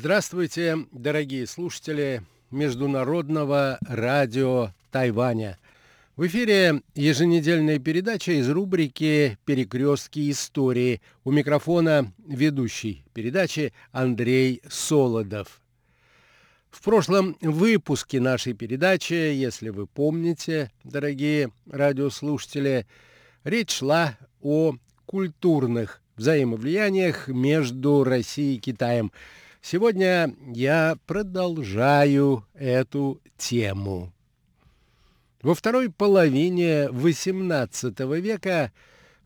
Здравствуйте, дорогие слушатели Международного радио Тайваня. В эфире еженедельная передача из рубрики «Перекрестки истории». У микрофона ведущий передачи Андрей Солодов. В прошлом выпуске нашей передачи, если вы помните, дорогие радиослушатели, речь шла о культурных взаимовлияниях между Россией и Китаем. Сегодня я продолжаю эту тему. Во второй половине XVIII века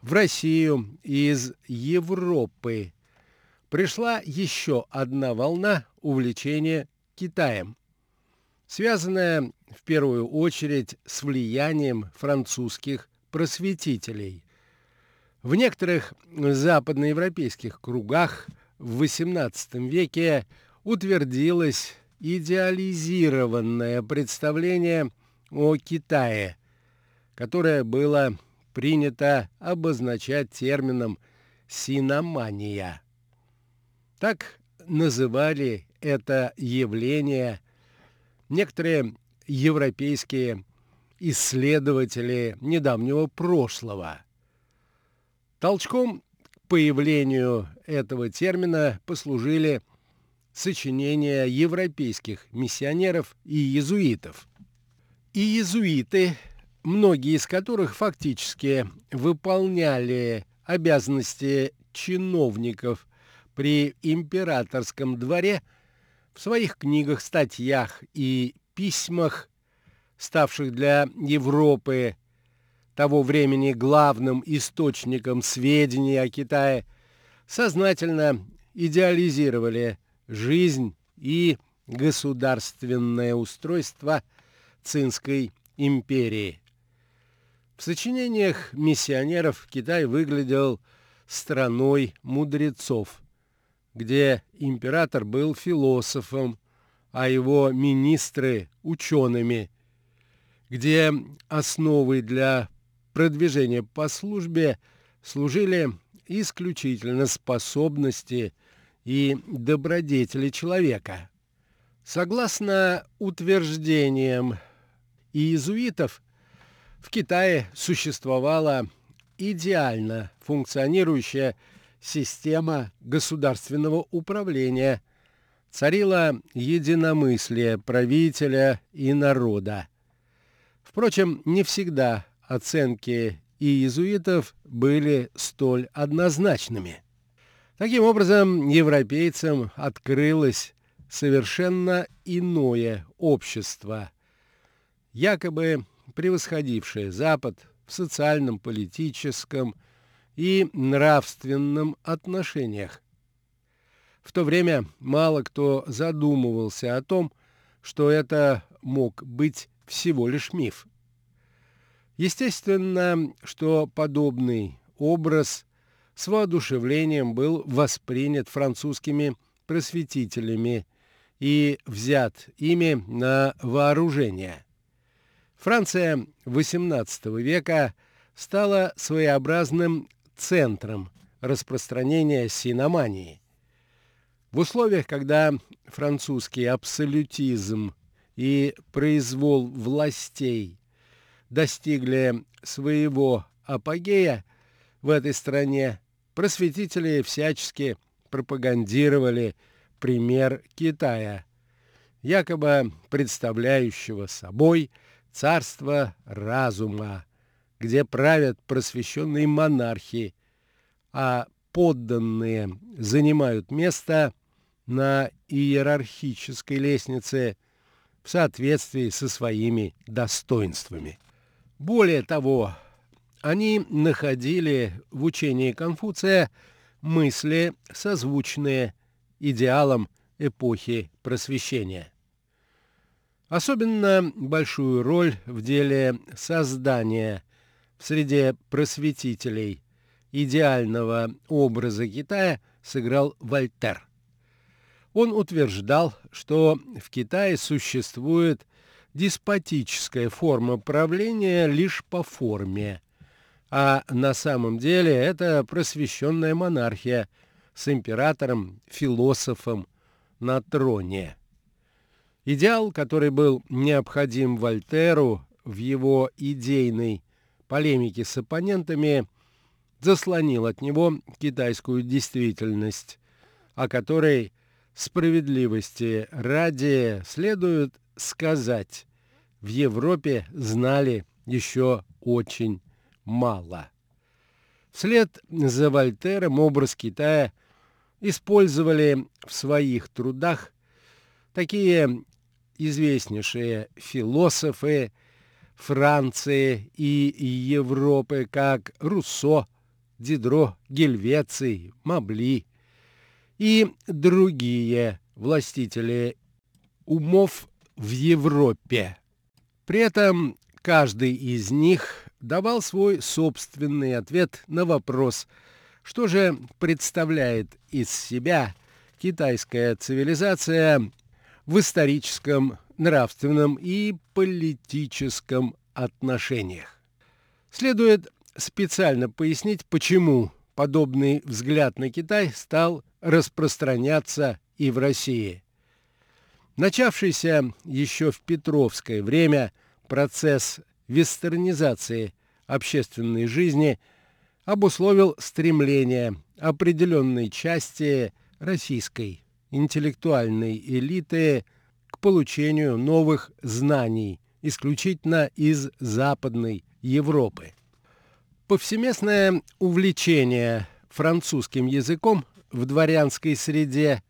в Россию из Европы пришла еще одна волна увлечения Китаем, связанная в первую очередь с влиянием французских просветителей. В некоторых западноевропейских кругах в XVIII веке утвердилось идеализированное представление о Китае, которое было принято обозначать термином «синомания». Так называли это явление некоторые европейские исследователи недавнего прошлого. Толчком появлению этого термина послужили сочинения европейских миссионеров и иезуитов. И иезуиты, многие из которых фактически выполняли обязанности чиновников при императорском дворе, в своих книгах, статьях и письмах, ставших для Европы того времени главным источником сведений о Китае, сознательно идеализировали жизнь и государственное устройство Цинской империи. В сочинениях миссионеров Китай выглядел страной мудрецов, где император был философом, а его министры – учеными, где основой для продвижения по службе служили исключительно способности и добродетели человека. Согласно утверждениям иезуитов, в Китае существовала идеально функционирующая система государственного управления, царило единомыслие правителя и народа. Впрочем, не всегда оценки и иезуитов были столь однозначными. Таким образом, европейцам открылось совершенно иное общество, якобы превосходившее Запад в социальном, политическом и нравственном отношениях. В то время мало кто задумывался о том, что это мог быть всего лишь миф. Естественно, что подобный образ с воодушевлением был воспринят французскими просветителями и взят ими на вооружение. Франция XVIII века стала своеобразным центром распространения синомании. В условиях, когда французский абсолютизм и произвол властей достигли своего апогея в этой стране, просветители всячески пропагандировали пример Китая, якобы представляющего собой царство разума, где правят просвещенные монархи, а подданные занимают место на иерархической лестнице в соответствии со своими достоинствами. Более того, они находили в учении Конфуция мысли, созвучные идеалам эпохи просвещения. Особенно большую роль в деле создания в среде просветителей идеального образа Китая сыграл Вольтер. Он утверждал, что в Китае существует деспотическая форма правления лишь по форме, а на самом деле это просвещенная монархия с императором, философом, на троне. Идеал, который был необходим Вольтеру в его идейной полемике с оппонентами, заслонил от него китайскую действительность, о которой справедливости ради следует сказать, в Европе знали еще очень мало. Вслед за Вольтером образ Китая использовали в своих трудах такие известнейшие философы Франции и Европы, как Руссо, Дидро, Гельвеций, Мабли и другие властители умов в Европе. При этом каждый из них давал свой собственный ответ на вопрос, что же представляет из себя китайская цивилизация в историческом, нравственном и политическом отношениях. Следует специально пояснить, почему подобный взгляд на Китай стал распространяться и в России. Начавшийся еще в Петровское время процесс вестернизации общественной жизни обусловил стремление определенной части российской интеллектуальной элиты к получению новых знаний исключительно из Западной Европы. Повсеместное увлечение французским языком в дворянской среде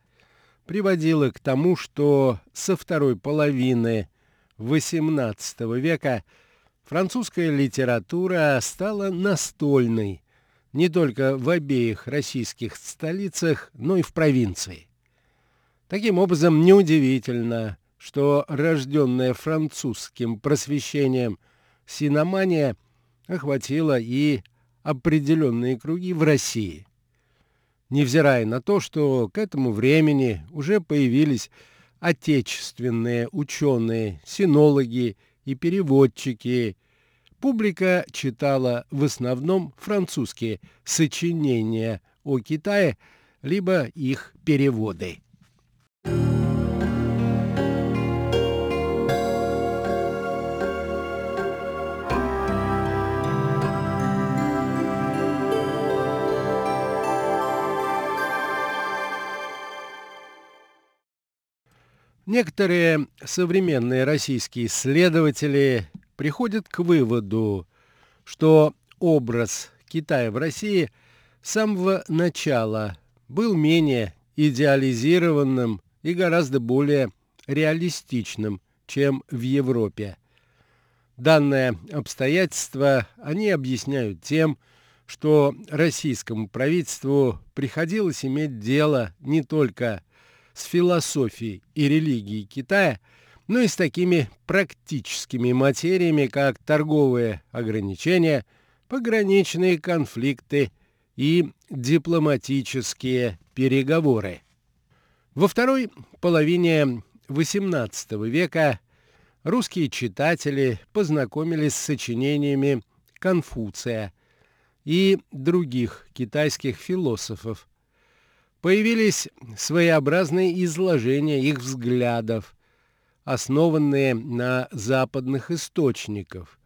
приводило к тому, что со второй половины XVIII века французская литература стала настольной не только в обеих российских столицах, но и в провинции. Таким образом, неудивительно, что рожденная французским просвещением синомания охватила и определенные круги в России. Невзирая на то, что к этому времени уже появились отечественные ученые, синологи и переводчики, публика читала в основном французские сочинения о Китае, либо их переводы. Некоторые современные российские исследователи приходят к выводу, что образ Китая в России с самого начала был менее идеализированным и гораздо более реалистичным, чем в Европе. Данное обстоятельство они объясняют тем, что российскому правительству приходилось иметь дело не только с философией и религией Китая, но и с такими практическими материями, как торговые ограничения, пограничные конфликты и дипломатические переговоры. Во второй половине XVIII века русские читатели познакомились с сочинениями Конфуция и других китайских философов, появились своеобразные изложения их взглядов, основанные на западных источниках,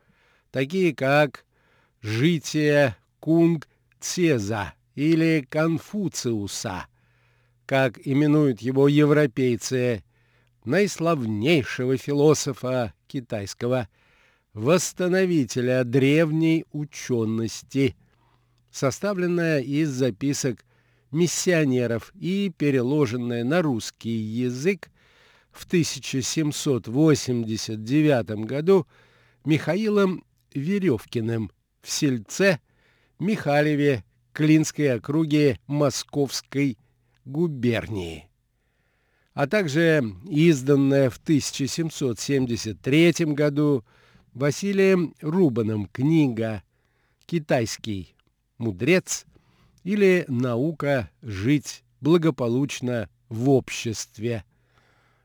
такие как «Житие Кунг Цеза» или «Конфуциуса», как именуют его европейцы, наиславнейшего философа китайского, восстановителя древней учености, составленная из записок миссионеров и переложенная на русский язык в 1789 году Михаилом Веревкиным в сельце Михалеве Клинской округе Московской губернии, а также изданная в 1773 году Василием Рубаном книга «Китайский мудрец» или наука жить благополучно в обществе,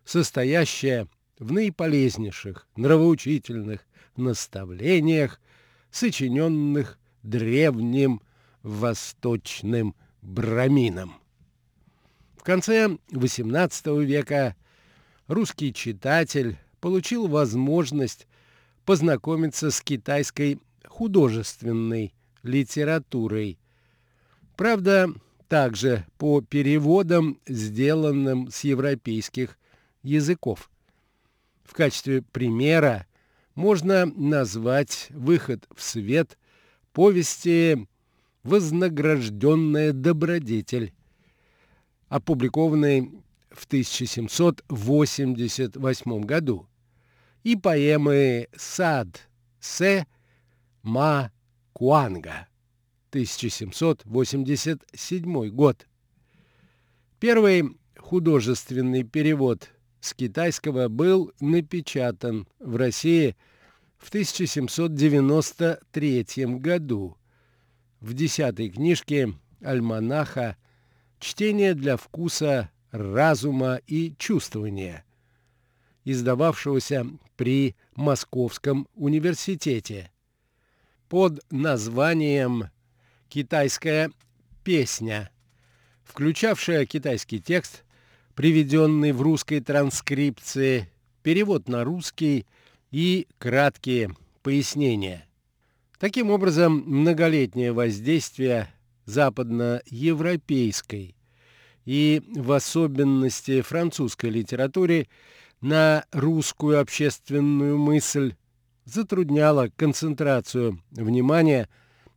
состоящая в наиполезнейших нравоучительных наставлениях, сочиненных древним восточным брамином. В конце XVIII века русский читатель получил возможность познакомиться с китайской художественной литературой. Правда, также по переводам, сделанным с европейских языков. В качестве примера можно назвать выход в свет повести «Вознагражденная добродетель», опубликованной в 1788 году, и поэмы «Сад Се Ма Куанга» 1787 год. Первый художественный перевод с китайского был напечатан в России в 1793 году в десятой книжке альманаха «Чтение для вкуса, разума и чувствования», издававшегося при Московском университете под названием «Китайская песня», включавшая китайский текст, приведенный в русской транскрипции, перевод на русский и краткие пояснения. Таким образом, многолетнее воздействие западноевропейской и в особенности французской литературе на русскую общественную мысль затрудняло концентрацию внимания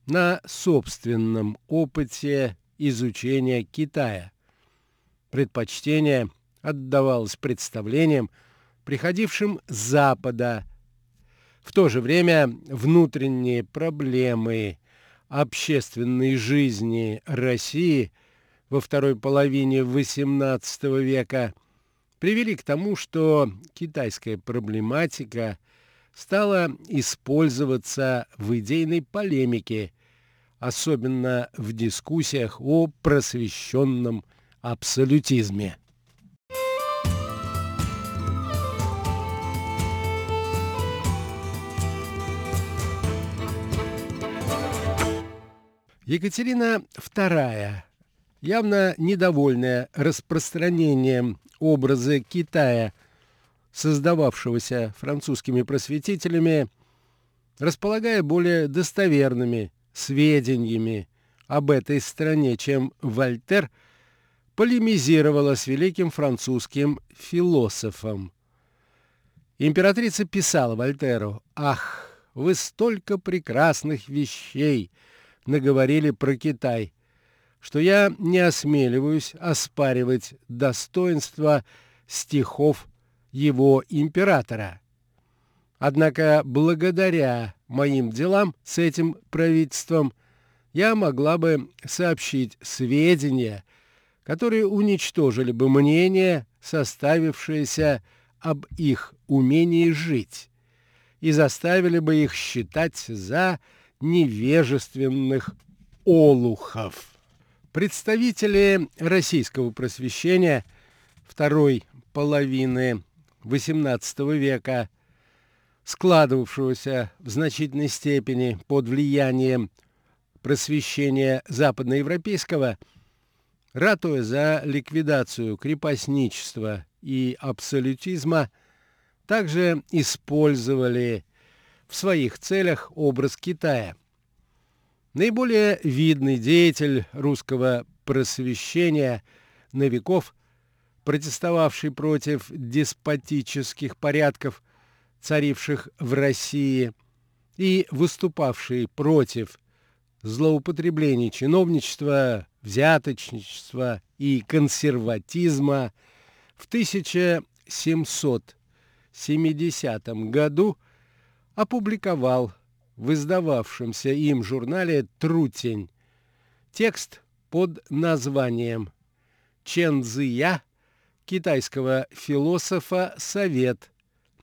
на собственном опыте изучения Китая. Предпочтение отдавалось представлениям, приходившим с Запада. В то же время внутренние проблемы общественной жизни России во второй половине XVIII века привели к тому, что китайская проблематика стала использоваться в идейной полемике, особенно в дискуссиях о просвещенном абсолютизме. Екатерина II, явно недовольная распространением образа Китая, создававшегося французскими просветителями, располагая более достоверными сведениями об этой стране, чем Вольтер, полемизировала с великим французским философом. Императрица писала Вольтеру «Ах, вы столько прекрасных вещей!» наговорили про Китай, что я не осмеливаюсь оспаривать достоинство стихов его императора. Однако благодаря моим делам с этим правительством я могла бы сообщить сведения, которые уничтожили бы мнение, составившееся об их умении жить, и заставили бы их считать за невежественных олухов. Представители российского просвещения второй половины XVIII века, складывавшегося в значительной степени под влиянием просвещения западноевропейского, ратуя за ликвидацию крепостничества и абсолютизма, также использовали в своих целях образ Китая. Наиболее видный деятель русского просвещения Новиков, протестовавший против деспотических порядков, царивших в России, и выступавший против злоупотреблений чиновничества, взяточничества и консерватизма, в 1770 году опубликовал в издававшемся им журнале «Трутень» текст под названием «Чен Цзия, китайского философа совет,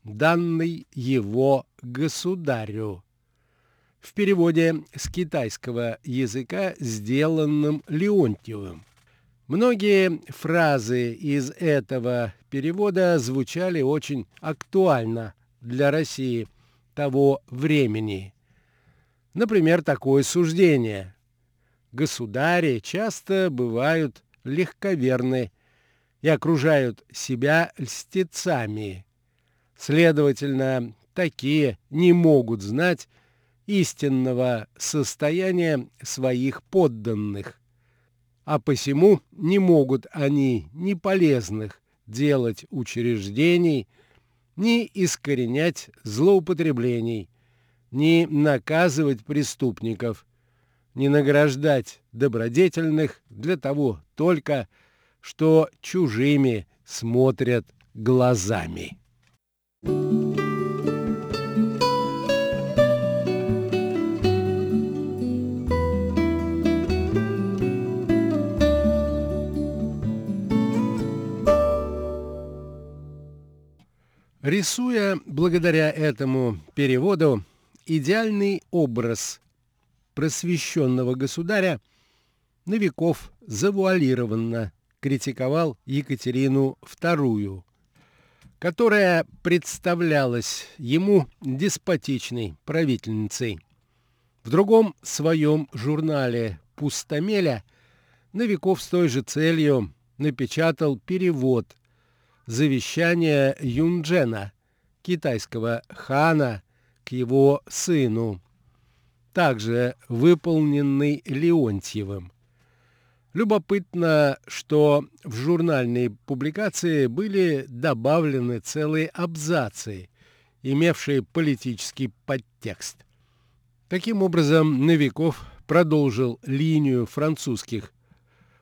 данный его государю» в переводе с китайского языка, сделанным Леонтьевым. Многие фразы из этого перевода звучали очень актуально для России – того времени. Например, такое суждение. Государи часто бывают легковерны и окружают себя льстецами. Следовательно, такие не могут знать истинного состояния своих подданных, а посему не могут они ни полезных делать учреждений, ни искоренять злоупотреблений, ни наказывать преступников, ни награждать добродетельных для того только, что чужими смотрят глазами. Рисуя благодаря этому переводу идеальный образ просвещенного государя, Новиков завуалированно критиковал Екатерину II, которая представлялась ему деспотичной правительницей. В другом своем журнале «Пустомеля» Новиков с той же целью напечатал перевод завещания Юнджена, китайского хана, к его сыну, также выполненный Леонтьевым. Любопытно, что в журнальной публикации были добавлены целые абзацы, имевшие политический подтекст. Таким образом, Новиков продолжил линию французских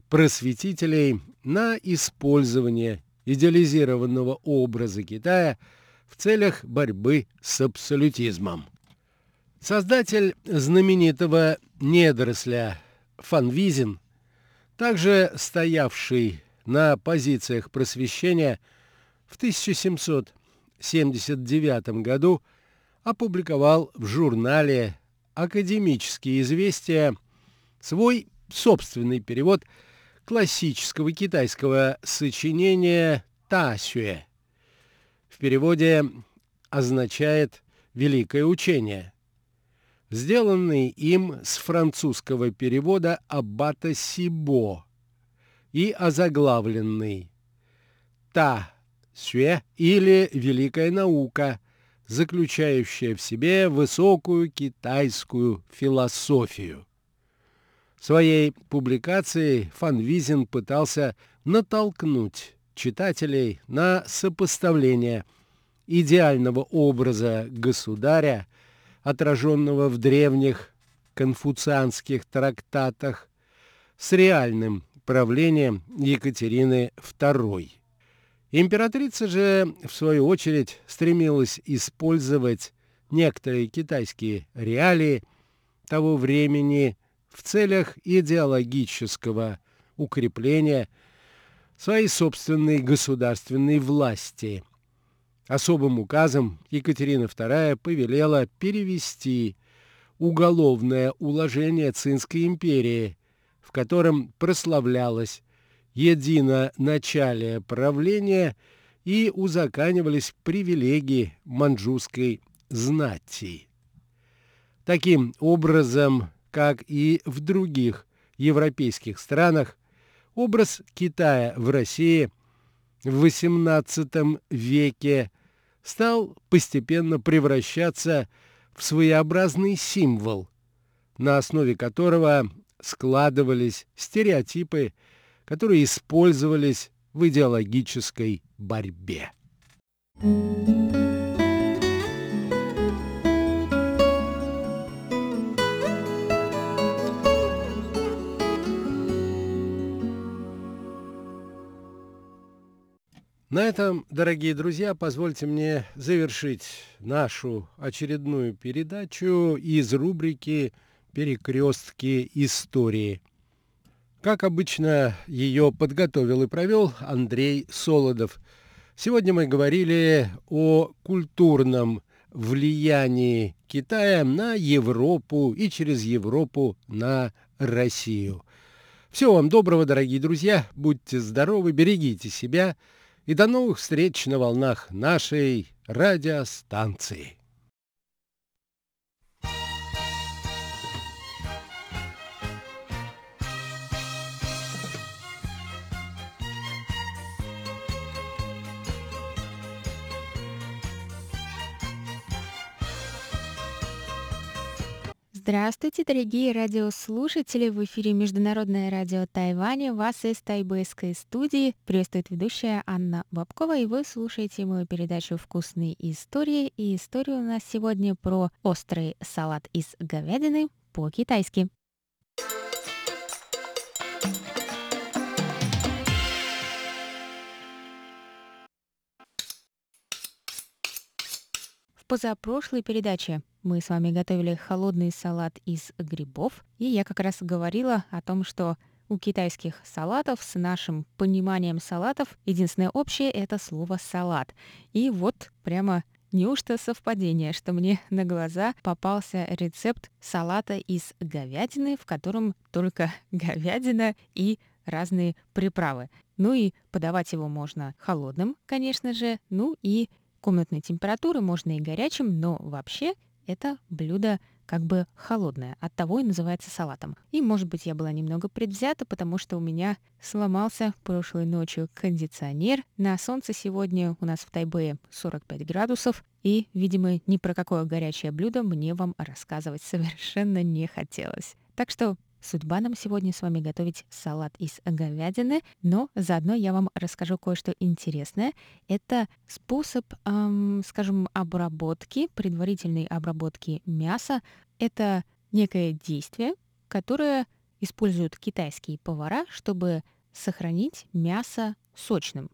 просветителей на использование идеализированного образа Китая в целях борьбы с абсолютизмом. Создатель знаменитого недоросля Фанвизин, также стоявший на позициях просвещения, в 1779 году опубликовал в журнале «Академические известия» свой собственный перевод классического китайского сочинения «Тасюэ». В переводе означает «великое учение», сделанный им с французского перевода Аббата Сибо и озаглавленный «Та Сюэ» или «Великая наука», заключающая в себе высокую китайскую философию. Своей публикацией Фан Визин пытался натолкнуть читателей на сопоставление идеального образа государя отраженного в древних конфуцианских трактатах, с реальным правлением Екатерины II. Императрица же, в свою очередь, стремилась использовать некоторые китайские реалии того времени в целях идеологического укрепления своей собственной государственной власти – Особым указом Екатерина II повелела перевести уголовное уложение Цинской империи, в котором прославлялось единоначалие правления и узаканивались привилегии манчжурской знати. Таким образом, как и в других европейских странах, образ Китая в России в XVIII веке стал постепенно превращаться в своеобразный символ, на основе которого складывались стереотипы, которые использовались в идеологической борьбе. Thank you. На этом, дорогие друзья, позвольте мне завершить нашу очередную передачу из рубрики «Перекрестки истории». Как обычно, ее подготовил и провел Андрей Солодов. Сегодня мы говорили о культурном влиянии Китая на Европу и через Европу на Россию. Всего вам доброго, дорогие друзья, будьте здоровы, берегите себя – и до новых встреч на волнах нашей радиостанции. Здравствуйте, дорогие радиослушатели! В эфире Международное радио Тайваня. Вас из тайбэйской студии приветствует ведущая Анна Бабкова, и вы слушаете мою передачу «Вкусные истории». И история у нас сегодня про острый салат из говядины по-китайски. Позапрошлой передаче мы с вами готовили холодный салат из грибов, и я как раз говорила о том, что у китайских салатов с нашим пониманием салатов единственное общее — это слово «салат». И вот прямо неужто совпадение, что мне на глаза попался рецепт салата из говядины, в котором только говядина и разные приправы. Ну и подавать его можно холодным, конечно же, ну и комнатной температуры, можно и горячим, но вообще это блюдо как бы холодное, от того и называется салатом. И, может быть, я была немного предвзята, потому что у меня сломался прошлой ночью кондиционер. На солнце сегодня у нас в Тайбэе 45 градусов, и, видимо, ни про какое горячее блюдо мне вам рассказывать совершенно не хотелось. Так что Судьба нам сегодня с вами готовить салат из говядины, но заодно я вам расскажу кое-что интересное. Это способ, эм, скажем, обработки, предварительной обработки мяса. Это некое действие, которое используют китайские повара, чтобы сохранить мясо сочным,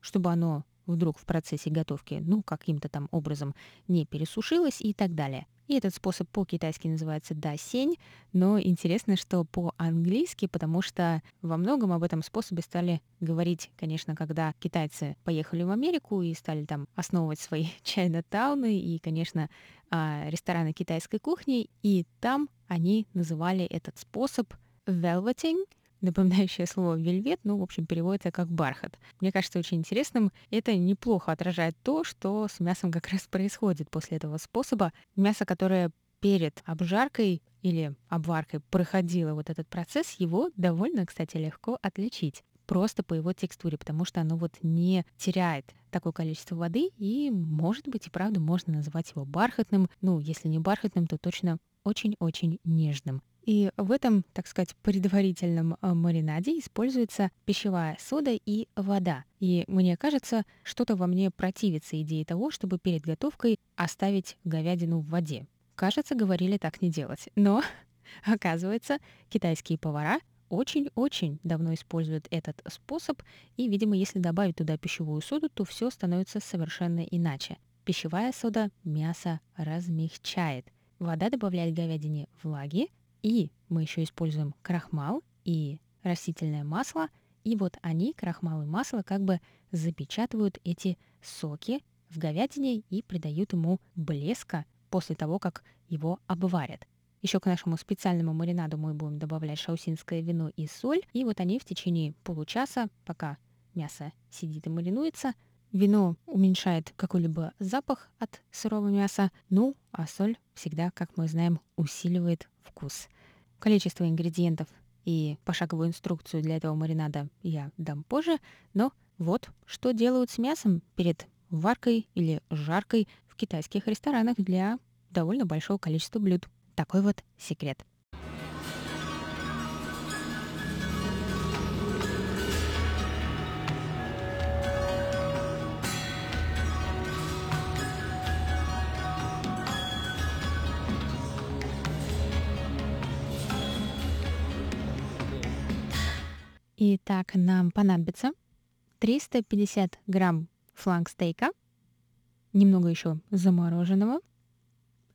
чтобы оно вдруг в процессе готовки, ну, каким-то там образом не пересушилось и так далее. И этот способ по-китайски называется дасень, но интересно, что по-английски, потому что во многом об этом способе стали говорить, конечно, когда китайцы поехали в Америку и стали там основывать свои чайна-тауны и, конечно, а, рестораны китайской кухни, и там они называли этот способ velveting — напоминающее слово «вельвет», ну, в общем, переводится как «бархат». Мне кажется очень интересным. Это неплохо отражает то, что с мясом как раз происходит после этого способа. Мясо, которое перед обжаркой или обваркой проходило вот этот процесс, его довольно, кстати, легко отличить просто по его текстуре, потому что оно вот не теряет такое количество воды, и, может быть, и правда можно называть его бархатным. Ну, если не бархатным, то точно очень-очень нежным. И в этом, так сказать, предварительном э, маринаде используется пищевая сода и вода. И мне кажется, что-то во мне противится идее того, чтобы перед готовкой оставить говядину в воде. Кажется, говорили так не делать. Но, оказывается, китайские повара очень-очень давно используют этот способ, и, видимо, если добавить туда пищевую соду, то все становится совершенно иначе. Пищевая сода мясо размягчает. Вода добавляет говядине влаги, и мы еще используем крахмал и растительное масло. И вот они, крахмал и масло, как бы запечатывают эти соки в говядине и придают ему блеска после того, как его обварят. Еще к нашему специальному маринаду мы будем добавлять шаусинское вино и соль. И вот они в течение получаса, пока мясо сидит и маринуется, вино уменьшает какой-либо запах от сырого мяса, ну, а соль всегда, как мы знаем, усиливает вкус. Количество ингредиентов и пошаговую инструкцию для этого маринада я дам позже, но вот что делают с мясом перед варкой или жаркой в китайских ресторанах для довольно большого количества блюд. Такой вот секрет. Итак, нам понадобится 350 грамм фланг-стейка, немного еще замороженного,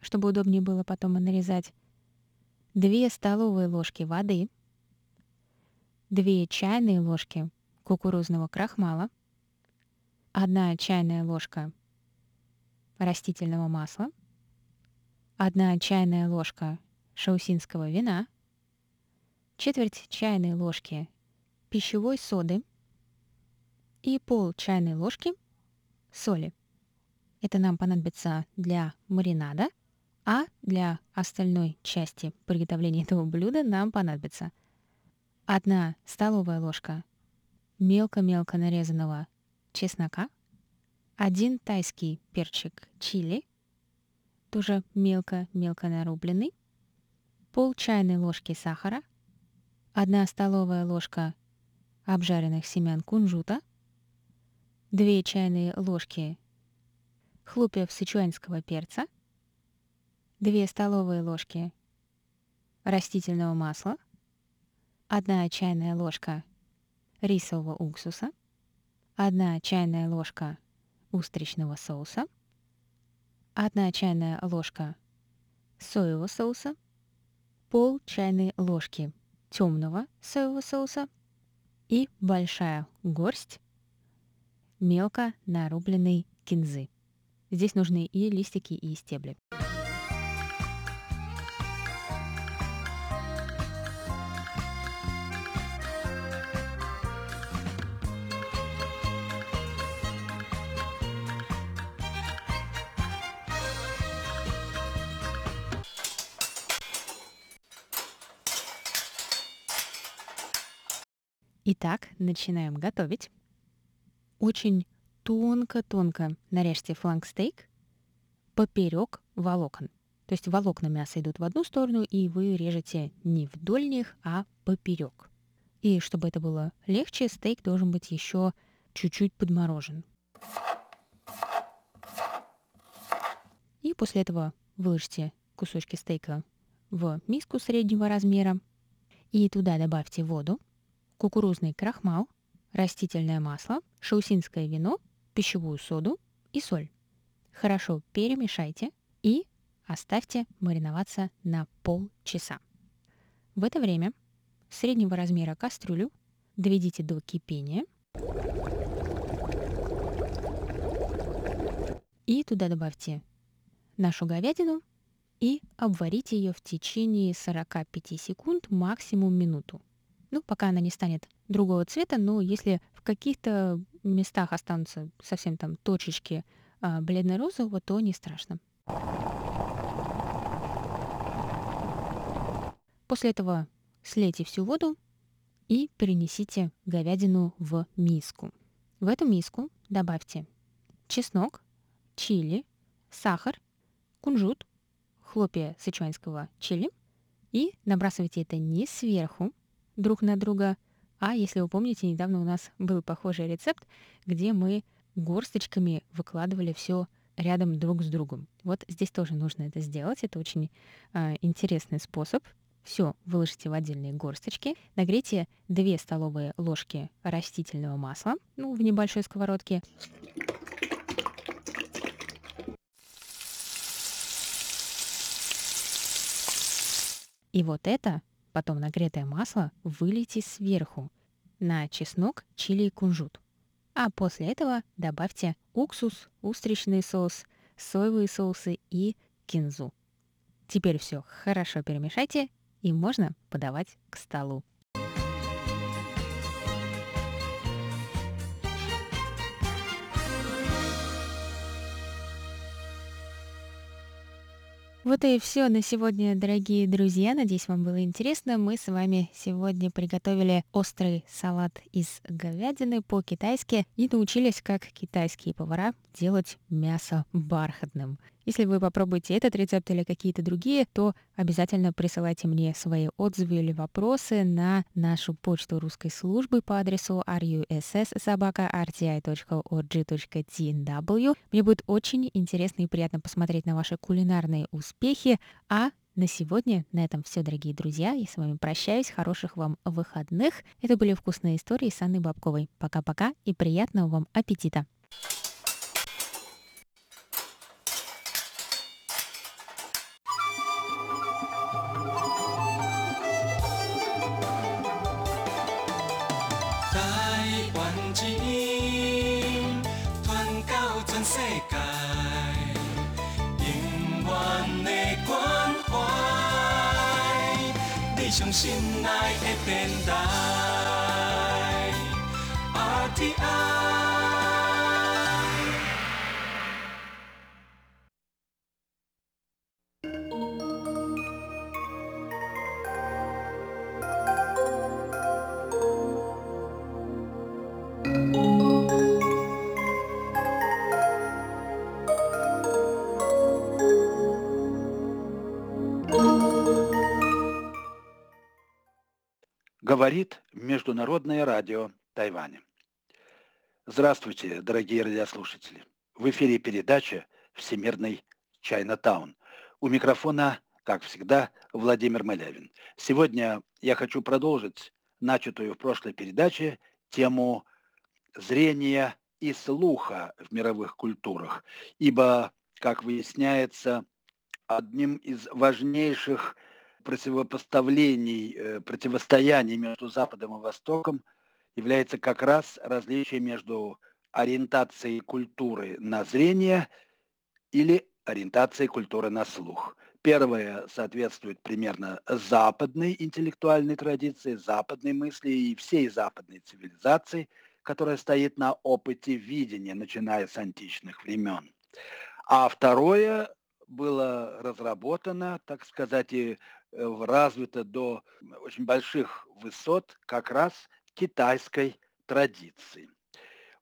чтобы удобнее было потом нарезать, 2 столовые ложки воды, 2 чайные ложки кукурузного крахмала, 1 чайная ложка растительного масла, 1 чайная ложка шаусинского вина, четверть чайной ложки пищевой соды и пол чайной ложки соли. Это нам понадобится для маринада, а для остальной части приготовления этого блюда нам понадобится 1 столовая ложка мелко-мелко нарезанного чеснока, 1 тайский перчик чили, тоже мелко-мелко нарубленный, пол чайной ложки сахара, 1 столовая ложка обжаренных семян кунжута, 2 чайные ложки хлопьев сычуанского перца, 2 столовые ложки растительного масла, 1 чайная ложка рисового уксуса, 1 чайная ложка устричного соуса, 1 чайная ложка соевого соуса, пол чайной ложки темного соевого соуса и большая горсть мелко нарубленной кинзы. Здесь нужны и листики, и стебли. Итак, начинаем готовить. Очень тонко-тонко нарежьте фланг-стейк поперек волокон. То есть волокна мяса идут в одну сторону, и вы режете не вдоль них, а поперек. И чтобы это было легче, стейк должен быть еще чуть-чуть подморожен. И после этого выложите кусочки стейка в миску среднего размера. И туда добавьте воду, кукурузный крахмал, растительное масло, шаусинское вино, пищевую соду и соль. Хорошо перемешайте и оставьте мариноваться на полчаса. В это время среднего размера кастрюлю доведите до кипения и туда добавьте нашу говядину и обварите ее в течение 45 секунд, максимум минуту ну, пока она не станет другого цвета, но если в каких-то местах останутся совсем там точечки а, бледно-розового, то не страшно. После этого слейте всю воду и перенесите говядину в миску. В эту миску добавьте чеснок, чили, сахар, кунжут, хлопья сычуанского чили и набрасывайте это не сверху, друг на друга. А если вы помните, недавно у нас был похожий рецепт, где мы горсточками выкладывали все рядом друг с другом. Вот здесь тоже нужно это сделать. Это очень э, интересный способ. Все выложите в отдельные горсточки. Нагрейте 2 столовые ложки растительного масла ну, в небольшой сковородке. И вот это Потом нагретое масло вылейте сверху на чеснок, чили и кунжут. А после этого добавьте уксус, устричный соус, соевые соусы и кинзу. Теперь все хорошо перемешайте и можно подавать к столу. Вот и все на сегодня, дорогие друзья. Надеюсь, вам было интересно. Мы с вами сегодня приготовили острый салат из говядины по-китайски и научились, как китайские повара делать мясо бархатным. Если вы попробуете этот рецепт или какие-то другие, то обязательно присылайте мне свои отзывы или вопросы на нашу почту русской службы по адресу russsobaka.rti.org.tw. Мне будет очень интересно и приятно посмотреть на ваши кулинарные успехи, а на сегодня на этом все, дорогие друзья. Я с вами прощаюсь. Хороших вам выходных. Это были вкусные истории с Анной Бабковой. Пока-пока и приятного вам аппетита! 信赖的电台。RTI。Говорит Международное радио Тайваня. Здравствуйте, дорогие радиослушатели. В эфире передача «Всемирный Чайнатаун». У микрофона, как всегда, Владимир Малявин. Сегодня я хочу продолжить начатую в прошлой передаче тему зрения и слуха в мировых культурах, ибо, как выясняется, одним из важнейших противопоставлений, э, противостояний между Западом и Востоком является как раз различие между ориентацией культуры на зрение или ориентацией культуры на слух. Первое соответствует примерно западной интеллектуальной традиции, западной мысли и всей западной цивилизации, которая стоит на опыте видения, начиная с античных времен. А второе было разработано, так сказать, и развито до очень больших высот как раз китайской традиции.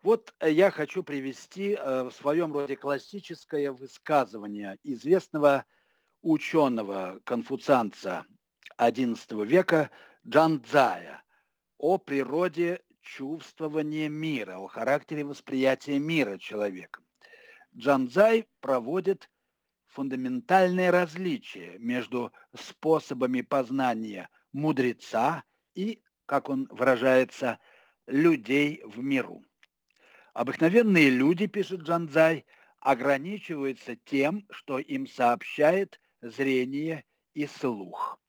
Вот э, я хочу привести э, в своем роде классическое высказывание известного ученого-конфуцианца XI века Джан Цзая о природе чувствования мира, о характере восприятия мира человеком. Джан Цзай проводит фундаментальное различие между способами познания мудреца и, как он выражается, людей в миру. Обыкновенные люди, пишет Джанзай, ограничиваются тем, что им сообщает зрение и слух.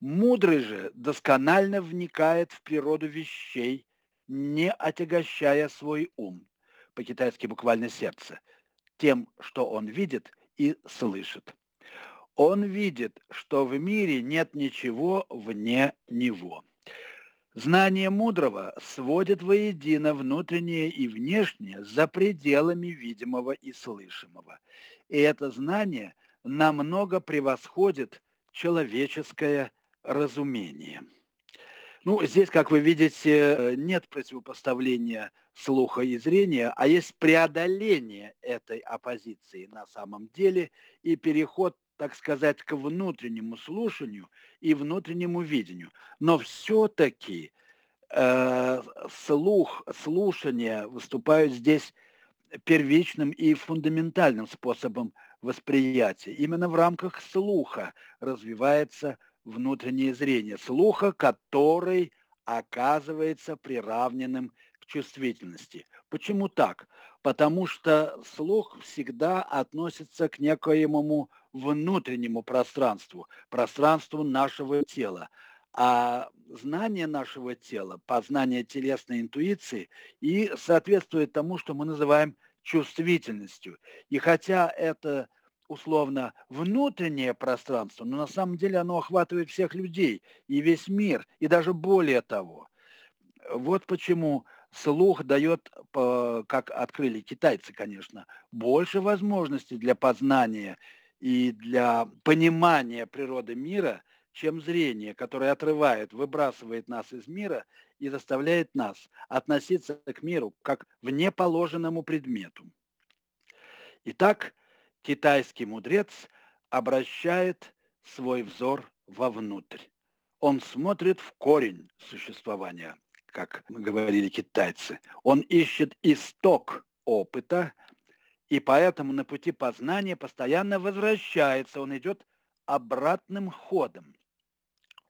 Мудрый же досконально вникает в природу вещей, не отягощая свой ум, по-китайски буквально сердце, тем, что он видит и слышит. Он видит, что в мире нет ничего вне него. Знание мудрого сводит воедино внутреннее и внешнее за пределами видимого и слышимого. И это знание намного превосходит человеческое разумение. Ну, здесь, как вы видите, нет противопоставления слуха и зрения, а есть преодоление этой оппозиции на самом деле и переход так сказать, к внутреннему слушанию и внутреннему видению. Но все-таки э, слух, слушание выступают здесь первичным и фундаментальным способом восприятия. Именно в рамках слуха развивается внутреннее зрение. Слуха, который оказывается приравненным чувствительности. Почему так? Потому что слух всегда относится к некоему внутреннему пространству, пространству нашего тела. А знание нашего тела, познание телесной интуиции и соответствует тому, что мы называем чувствительностью. И хотя это условно внутреннее пространство, но на самом деле оно охватывает всех людей и весь мир, и даже более того. Вот почему слух дает, как открыли китайцы, конечно, больше возможностей для познания и для понимания природы мира, чем зрение, которое отрывает, выбрасывает нас из мира и заставляет нас относиться к миру как в неположенному предмету. Итак, китайский мудрец обращает свой взор вовнутрь. Он смотрит в корень существования, как говорили китайцы. Он ищет исток опыта, и поэтому на пути познания постоянно возвращается, он идет обратным ходом.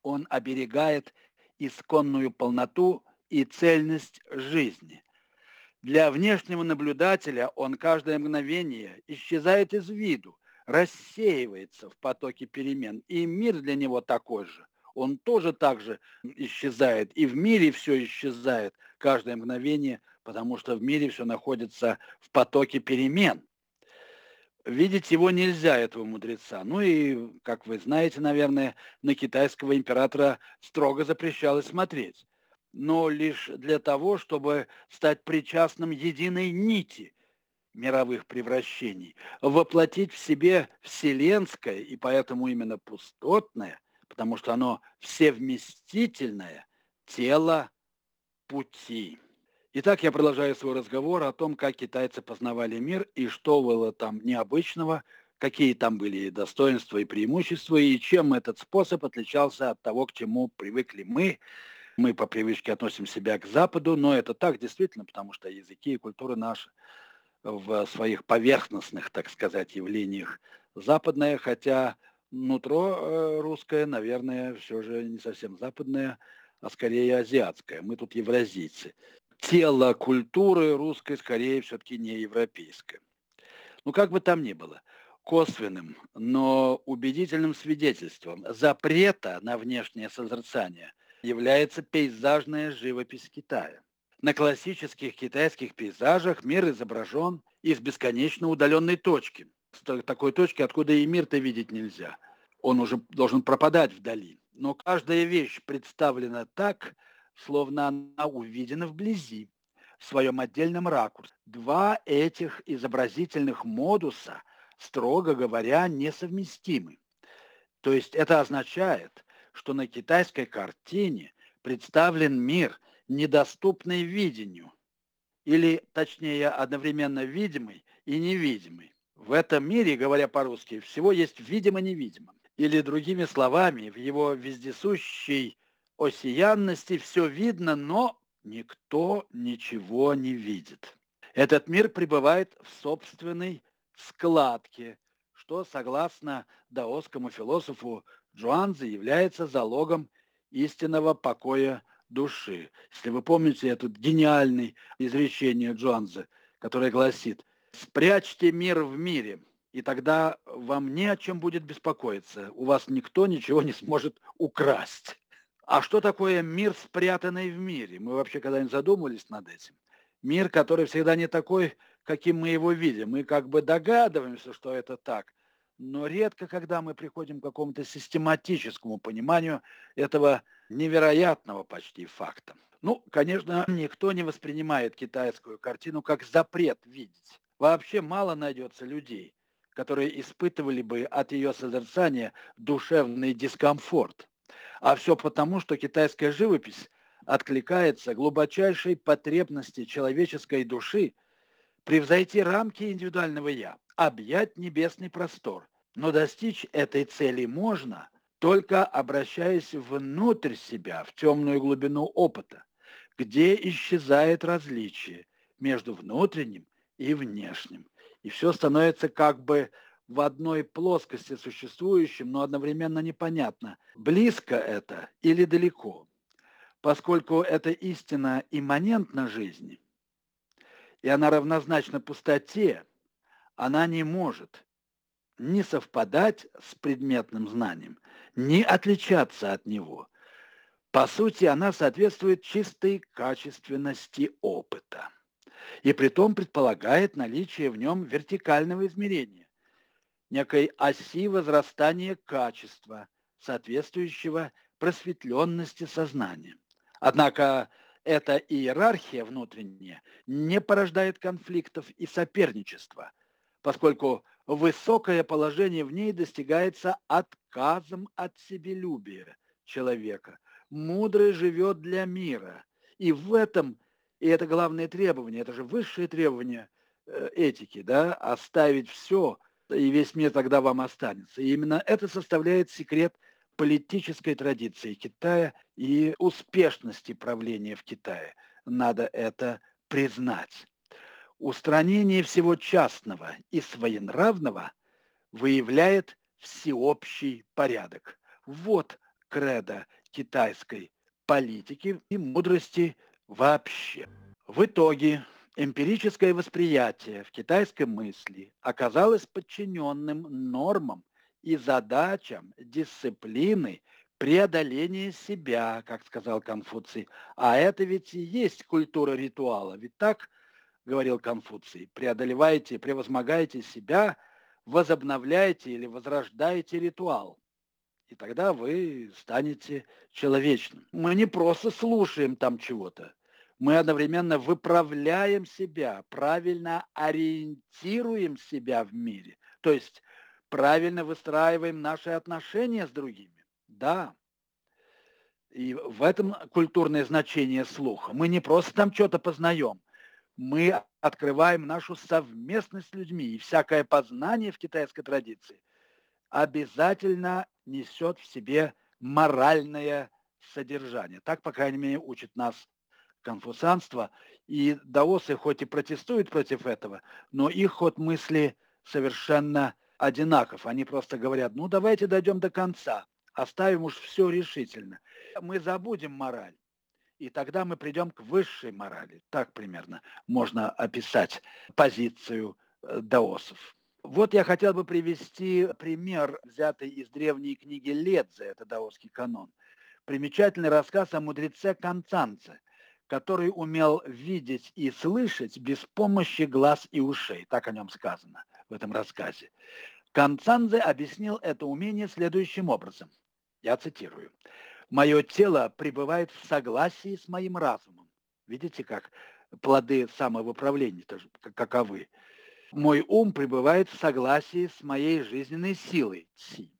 Он оберегает исконную полноту и цельность жизни. Для внешнего наблюдателя он каждое мгновение исчезает из виду, рассеивается в потоке перемен, и мир для него такой же. Он тоже так же исчезает, и в мире все исчезает каждое мгновение – потому что в мире все находится в потоке перемен. Видеть его нельзя, этого мудреца. Ну и, как вы знаете, наверное, на китайского императора строго запрещалось смотреть. Но лишь для того, чтобы стать причастным единой нити мировых превращений, воплотить в себе вселенское и поэтому именно пустотное, потому что оно всевместительное тело пути. Итак, я продолжаю свой разговор о том, как китайцы познавали мир и что было там необычного, какие там были достоинства и преимущества, и чем этот способ отличался от того, к чему привыкли мы, Мы по привычке относим себя к Западу, но это так действительно, потому что языки и культура наши в своих поверхностных, так сказать, явлениях западная, хотя нутро э, русское, наверное, все же не совсем западное, а скорее азиатское. Мы тут евразийцы. Тело культуры русской скорее все-таки не европейское. Ну, как бы там ни было, косвенным, но убедительным свидетельством запрета на внешнее созерцание является пейзажная живопись Китая. На классических китайских пейзажах мир изображен из бесконечно удаленной точки, такой точки, откуда и мир-то видеть нельзя. Он уже должен пропадать вдали. Но каждая вещь представлена так, словно она увидена вблизи, в своем отдельном ракурсе. Два этих изобразительных модуса, строго говоря, несовместимы. То есть это означает, что на китайской картине представлен мир – недоступный видению, или, точнее, одновременно видимый и невидимый. В этом мире, говоря по-русски, всего есть видимо-невидимо. Или, другими словами, в его вездесущей осиянности все видно, но никто ничего не видит. Этот мир пребывает в собственной складке, что, согласно даосскому философу Джуанзе, является залогом истинного покоя души. Если вы помните это гениальное изречение Джонса, которое гласит «Спрячьте мир в мире, и тогда вам не о чем будет беспокоиться. У вас никто ничего не сможет украсть». А что такое мир, спрятанный в мире? Мы вообще когда-нибудь задумывались над этим? Мир, который всегда не такой, каким мы его видим. Мы как бы догадываемся, что это так, но редко, когда мы приходим к какому-то систематическому пониманию этого невероятного почти факта. Ну, конечно, никто не воспринимает китайскую картину как запрет видеть. Вообще мало найдется людей, которые испытывали бы от ее созерцания душевный дискомфорт. А все потому, что китайская живопись откликается глубочайшей потребности человеческой души превзойти рамки индивидуального «я», объять небесный простор. Но достичь этой цели можно, только обращаясь внутрь себя, в темную глубину опыта, где исчезает различие между внутренним и внешним. И все становится как бы в одной плоскости существующим, но одновременно непонятно, близко это или далеко. Поскольку эта истина имманентна жизни, и она равнозначна пустоте, она не может не совпадать с предметным знанием, не отличаться от него. По сути, она соответствует чистой качественности опыта. И при том предполагает наличие в нем вертикального измерения, некой оси возрастания качества, соответствующего просветленности сознания. Однако эта иерархия внутренняя не порождает конфликтов и соперничества, поскольку высокое положение в ней достигается отказом от себелюбия человека. Мудрый живет для мира. И в этом, и это главное требование, это же высшее требование э, этики, да, оставить все, и весь мир тогда вам останется. И именно это составляет секрет политической традиции Китая и успешности правления в Китае. Надо это признать. Устранение всего частного и своенравного выявляет всеобщий порядок. Вот кредо китайской политики и мудрости вообще. В итоге эмпирическое восприятие в китайской мысли оказалось подчиненным нормам и задачам дисциплины преодоления себя, как сказал Конфуций. А это ведь и есть культура ритуала. Ведь так – говорил Конфуций, преодолеваете, превозмогаете себя, возобновляете или возрождаете ритуал. И тогда вы станете человечным. Мы не просто слушаем там чего-то, мы одновременно выправляем себя, правильно ориентируем себя в мире. То есть правильно выстраиваем наши отношения с другими. Да. И в этом культурное значение слуха. Мы не просто там что-то познаем – мы открываем нашу совместность с людьми. И всякое познание в китайской традиции обязательно несет в себе моральное содержания. Так, по крайней мере, учит нас конфуцианство. И даосы хоть и протестуют против этого, но их ход мысли совершенно одинаков. Они просто говорят, ну давайте дойдем до конца, оставим уж все решительно. Мы забудем мораль. И тогда мы придем к высшей морали. Так примерно можно описать позицию э, даосов. Вот я хотел бы привести пример, взятый из древней книги Ледзе, это даосский канон. Примечательный рассказ о мудреце Концанце, который умел видеть и слышать без помощи глаз и ушей. Так о нем сказано в этом рассказе. Концанзе объяснил это умение следующим образом. Я цитирую. «Мое тело пребывает в согласии с моим разумом». Видите, как плоды самовыправления каковы. Мой ум пребывает в согласии с моей жизненной силой. Си.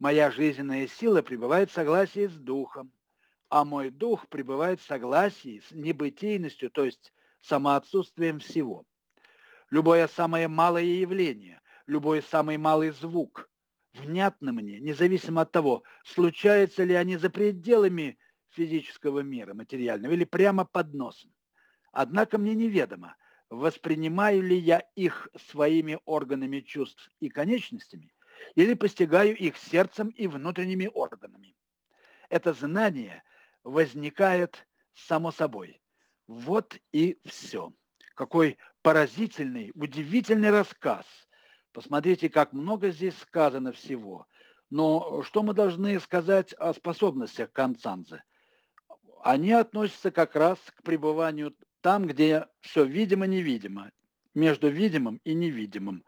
Моя жизненная сила пребывает в согласии с духом, а мой дух пребывает в согласии с небытийностью, то есть самоотсутствием всего. Любое самое малое явление, любой самый малый звук внятно мне, независимо от того, случаются ли они за пределами физического мира, материального, или прямо под носом. Однако мне неведомо, воспринимаю ли я их своими органами чувств и конечностями, или постигаю их сердцем и внутренними органами. Это знание возникает само собой. Вот и все. Какой поразительный, удивительный рассказ. Посмотрите, как много здесь сказано всего. Но что мы должны сказать о способностях Канцанзе? Они относятся как раз к пребыванию там, где все видимо-невидимо, между видимым и невидимым,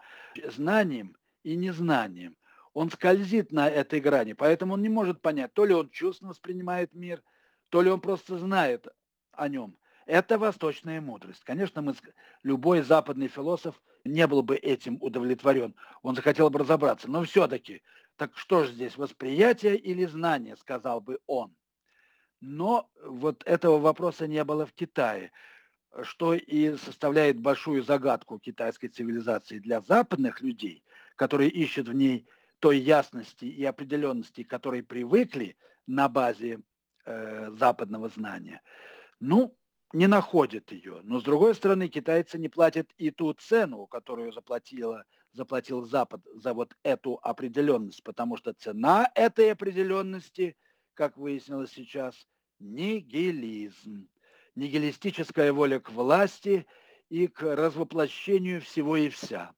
знанием и незнанием. Он скользит на этой грани, поэтому он не может понять, то ли он чувственно воспринимает мир, то ли он просто знает о нем. Это восточная мудрость. Конечно, мы, любой западный философ не был бы этим удовлетворен. Он захотел бы разобраться. Но все-таки, так что же здесь, восприятие или знание, сказал бы он. Но вот этого вопроса не было в Китае что и составляет большую загадку китайской цивилизации для западных людей, которые ищут в ней той ясности и определенности, которой привыкли на базе э, западного знания, ну, не находят ее. Но, с другой стороны, китайцы не платят и ту цену, которую заплатила, заплатил Запад за вот эту определенность, потому что цена этой определенности, как выяснилось сейчас, нигилизм нигилистическая воля к власти и к развоплощению всего и вся.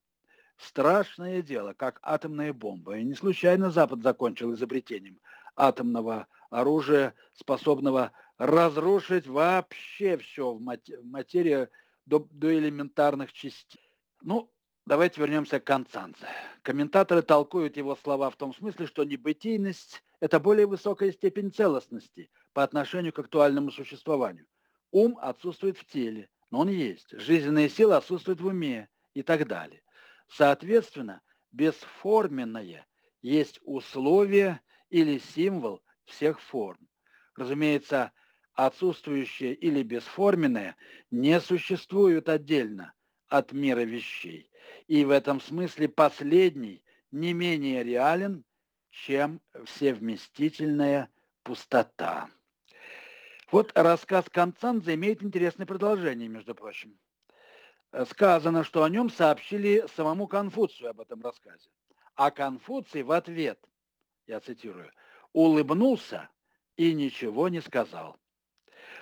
Страшное дело, как атомная бомба. И не случайно Запад закончил изобретением атомного оружия, способного разрушить вообще все в материи до, до элементарных частей. Ну, давайте вернемся к Констанце. Комментаторы толкуют его слова в том смысле, что небытийность – это более высокая степень целостности по отношению к актуальному существованию – Ум отсутствует в теле, но он есть. Жизненная сила отсутствует в уме и так далее. Соответственно, бесформенное есть условие или символ всех форм. Разумеется, отсутствующее или бесформенное не существуют отдельно от мира вещей. И в этом смысле последний не менее реален, чем всевместительная пустота. Вот рассказ Концанзе имеет интересное продолжение, между прочим. Сказано, что о нем сообщили самому Конфуцию об этом рассказе. А Конфуций в ответ, я цитирую, улыбнулся и ничего не сказал.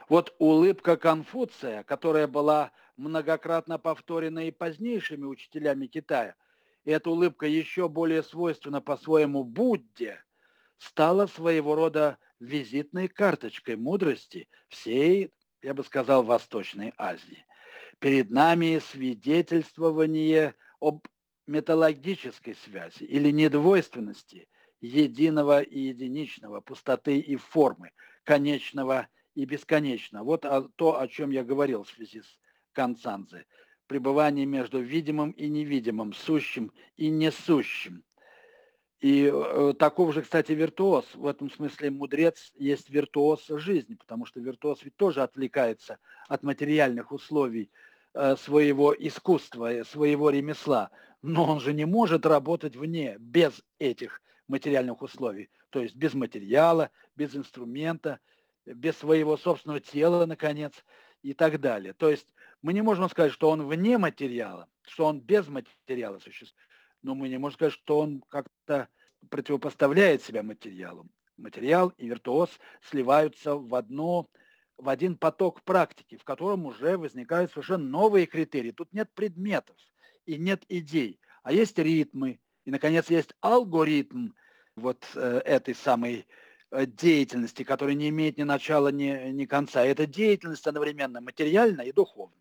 Вот улыбка Конфуция, которая была многократно повторена и позднейшими учителями Китая, и эта улыбка еще более свойственна по-своему Будде, стала своего рода визитной карточкой мудрости всей, я бы сказал, Восточной Азии. Перед нами свидетельствование об металлогической связи или недвойственности единого и единичного, пустоты и формы, конечного и бесконечного. Вот то, о чем я говорил в связи с Канцанзе. Пребывание между видимым и невидимым, сущим и несущим, и э, таков же, кстати, виртуоз. В этом смысле мудрец есть виртуоз жизни, потому что виртуоз ведь тоже отвлекается от материальных условий э, своего искусства, своего ремесла. Но он же не может работать вне, без этих материальных условий, то есть без материала, без инструмента, без своего собственного тела, наконец, и так далее. То есть мы не можем сказать, что он вне материала, что он без материала существует, но мы не можем сказать, что он как-то противопоставляет себя материалу. Материал и виртуоз сливаются в одно, в один поток практики, в котором уже возникают совершенно новые критерии. Тут нет предметов и нет идей, а есть ритмы. И, наконец, есть алгоритм вот э, этой самой э, деятельности, которая не имеет ни начала, ни, ни конца. Эта деятельность одновременно материальна и духовна.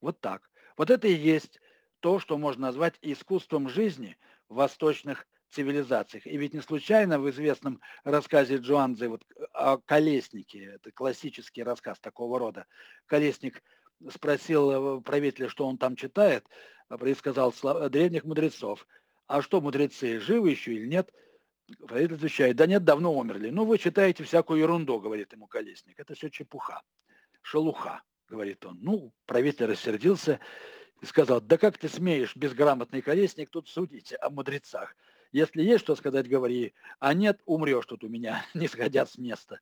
Вот так. Вот это и есть то, что можно назвать искусством жизни в восточных цивилизациях. И ведь не случайно в известном рассказе Джоанзе вот, о колеснике, это классический рассказ такого рода, колесник спросил э, правителя, что он там читает, а предсказал древних мудрецов. А что мудрецы, живы еще или нет? Правитель отвечает, да нет, давно умерли. Ну, вы читаете всякую ерунду, говорит ему колесник. Это все чепуха, шелуха, говорит он. Ну, правитель рассердился и сказал, да как ты смеешь, безграмотный колесник, тут судить о мудрецах. Если есть что сказать, говори, а нет, умрешь тут у меня, не сходя с места.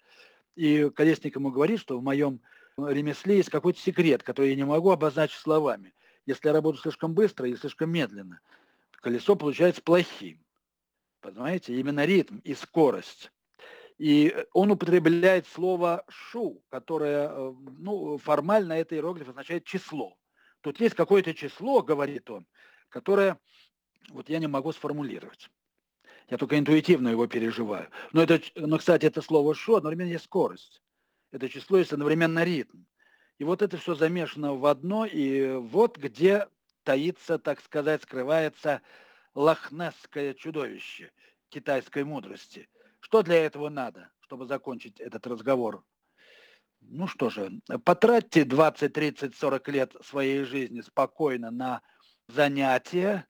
И Колесник ему говорит, что в моем ремесле есть какой-то секрет, который я не могу обозначить словами. Если я работаю слишком быстро или слишком медленно, колесо получается плохим. Понимаете, именно ритм и скорость. И он употребляет слово «шу», которое, э, ну, формально это иероглиф означает «число». Тут есть какое-то число, говорит он, которое вот я не могу сформулировать. Я только интуитивно его переживаю. Но, это, но кстати, это слово «шо» одновременно есть скорость. Это число есть одновременно ритм. И вот это все замешано в одно, и вот где таится, так сказать, скрывается лохнесское чудовище китайской мудрости. Что для этого надо, чтобы закончить этот разговор? Ну что же, потратьте 20, 30, 40 лет своей жизни спокойно на занятия,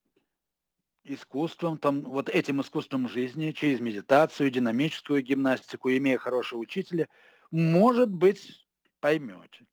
искусством, там, вот этим искусством жизни, через медитацию, динамическую гимнастику, имея хорошего учителя, может быть, поймете.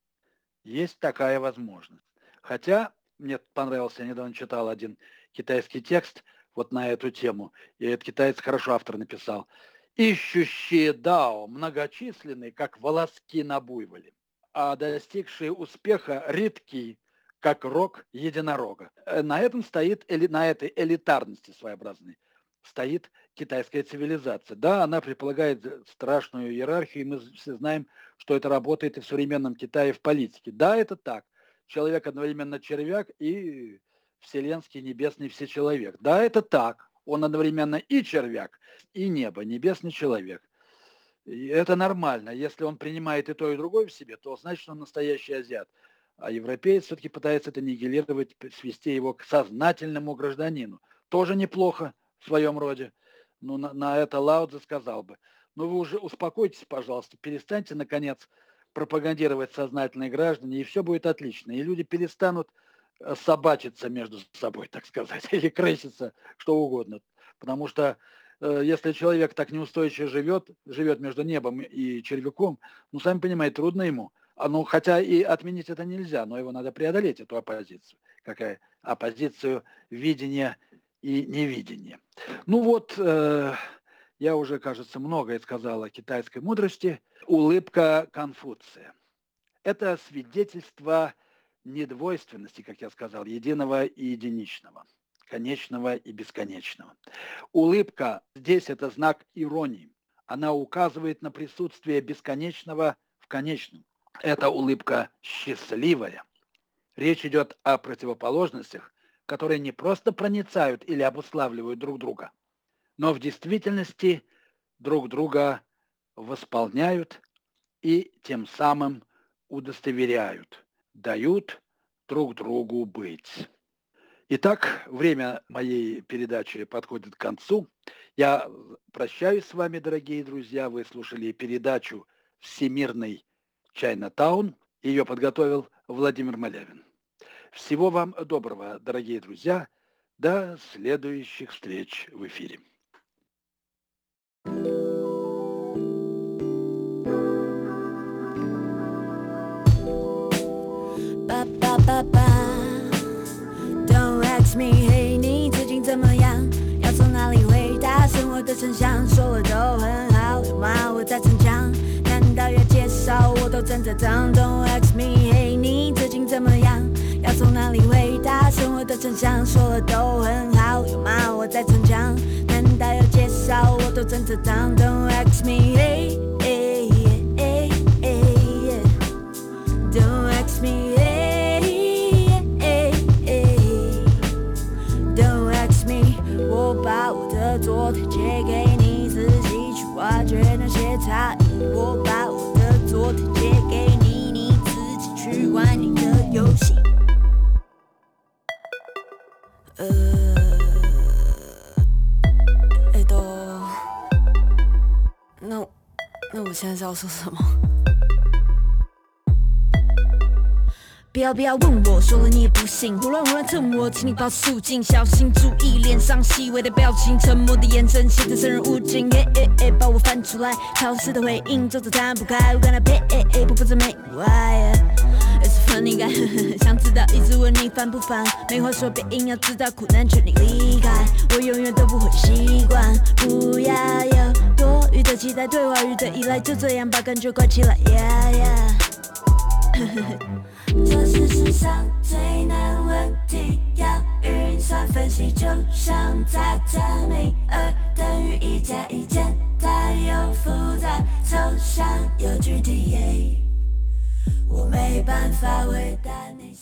Есть такая возможность. Хотя мне понравился, я недавно читал один китайский текст вот на эту тему, и этот китаец хорошо автор написал. «Ищущие дао многочисленные, как волоски на буйволе, а достигшие успеха редки, как рог единорога. Э, на этом стоит, на этой элитарности своеобразной, стоит китайская цивилизация. Да, она предполагает страшную иерархию, и мы все знаем, что это работает и в современном Китае в политике. Да, это так. Человек одновременно червяк и вселенский небесный всечеловек. Да, это так. Он одновременно и червяк, и небо, небесный человек. И это нормально. Если он принимает и то, и другое в себе, то значит, он настоящий азиат. А европеец все-таки пытается это нигилировать, свести его к сознательному гражданину. Тоже неплохо в своем роде. Ну, на, на это Лаудзе сказал бы. Ну, вы уже успокойтесь, пожалуйста, перестаньте, наконец, пропагандировать сознательные граждане, и все будет отлично. И люди перестанут э, собачиться между собой, так сказать, или крыситься, что угодно. Потому что э, если человек так неустойчиво живет, живет между небом и червяком, ну, сами понимаете, трудно ему – а, ну, хотя и отменить это нельзя, но его надо преодолеть, эту оппозицию. Какая оппозицию видения и невидения. Ну вот, э, я уже, кажется, многое сказал о китайской мудрости. Улыбка Конфуция. Это свидетельство недвойственности, как я сказал, единого и единичного, конечного и бесконечного. Улыбка здесь это знак иронии. Она указывает на присутствие бесконечного в конечном. Эта улыбка счастливая. Речь идет о противоположностях, которые не просто проницают или обуславливают друг друга, но в действительности друг друга восполняют и тем самым удостоверяют, дают друг другу быть. Итак, время моей передачи подходит к концу. Я прощаюсь с вами, дорогие друзья. Вы слушали передачу «Всемирный Чайна-таун. Ее подготовил Владимир Малявин. Всего вам доброго, дорогие друзья. До следующих встреч в эфире. Don't ask me, hey，你最近怎么样？要从哪里回答？生活的成想，说的都很好，有吗？我在逞强，难道要介绍我都正在当？Don't ask me，嘿，你最近怎么样？要从哪里回答？生活的真相，说的都很好，有吗？我在逞强，难道要介绍我都正在当？Don't ask me，嘿。Don't ask me. Don't ask me. 我把我的昨天借给你，自己去挖掘那些差异。我把我的昨天借给你，你自己去玩你的游戏。 我现在是要说什么？不要不要问我，说了你也不信。胡乱胡乱蹭我，请你保持肃静，小心注意脸上细微的表情，沉默的眼神显得生人勿近。哎哎哎，把我翻出来，潮湿的回应，皱皱弹不开。我感到悲，不负责没 why。It's funny guy，想知道，一直问你烦不烦？没话说，别硬要知道，苦难劝你离开。我永远都不会习惯，不要有多余的期待，对话语的依赖，就这样把感觉关起来。Yeah yeah。这是世上最难问题，要运算分析，就像在证明二等于一加一，简单又复杂，抽象又具体，我没办法回答你。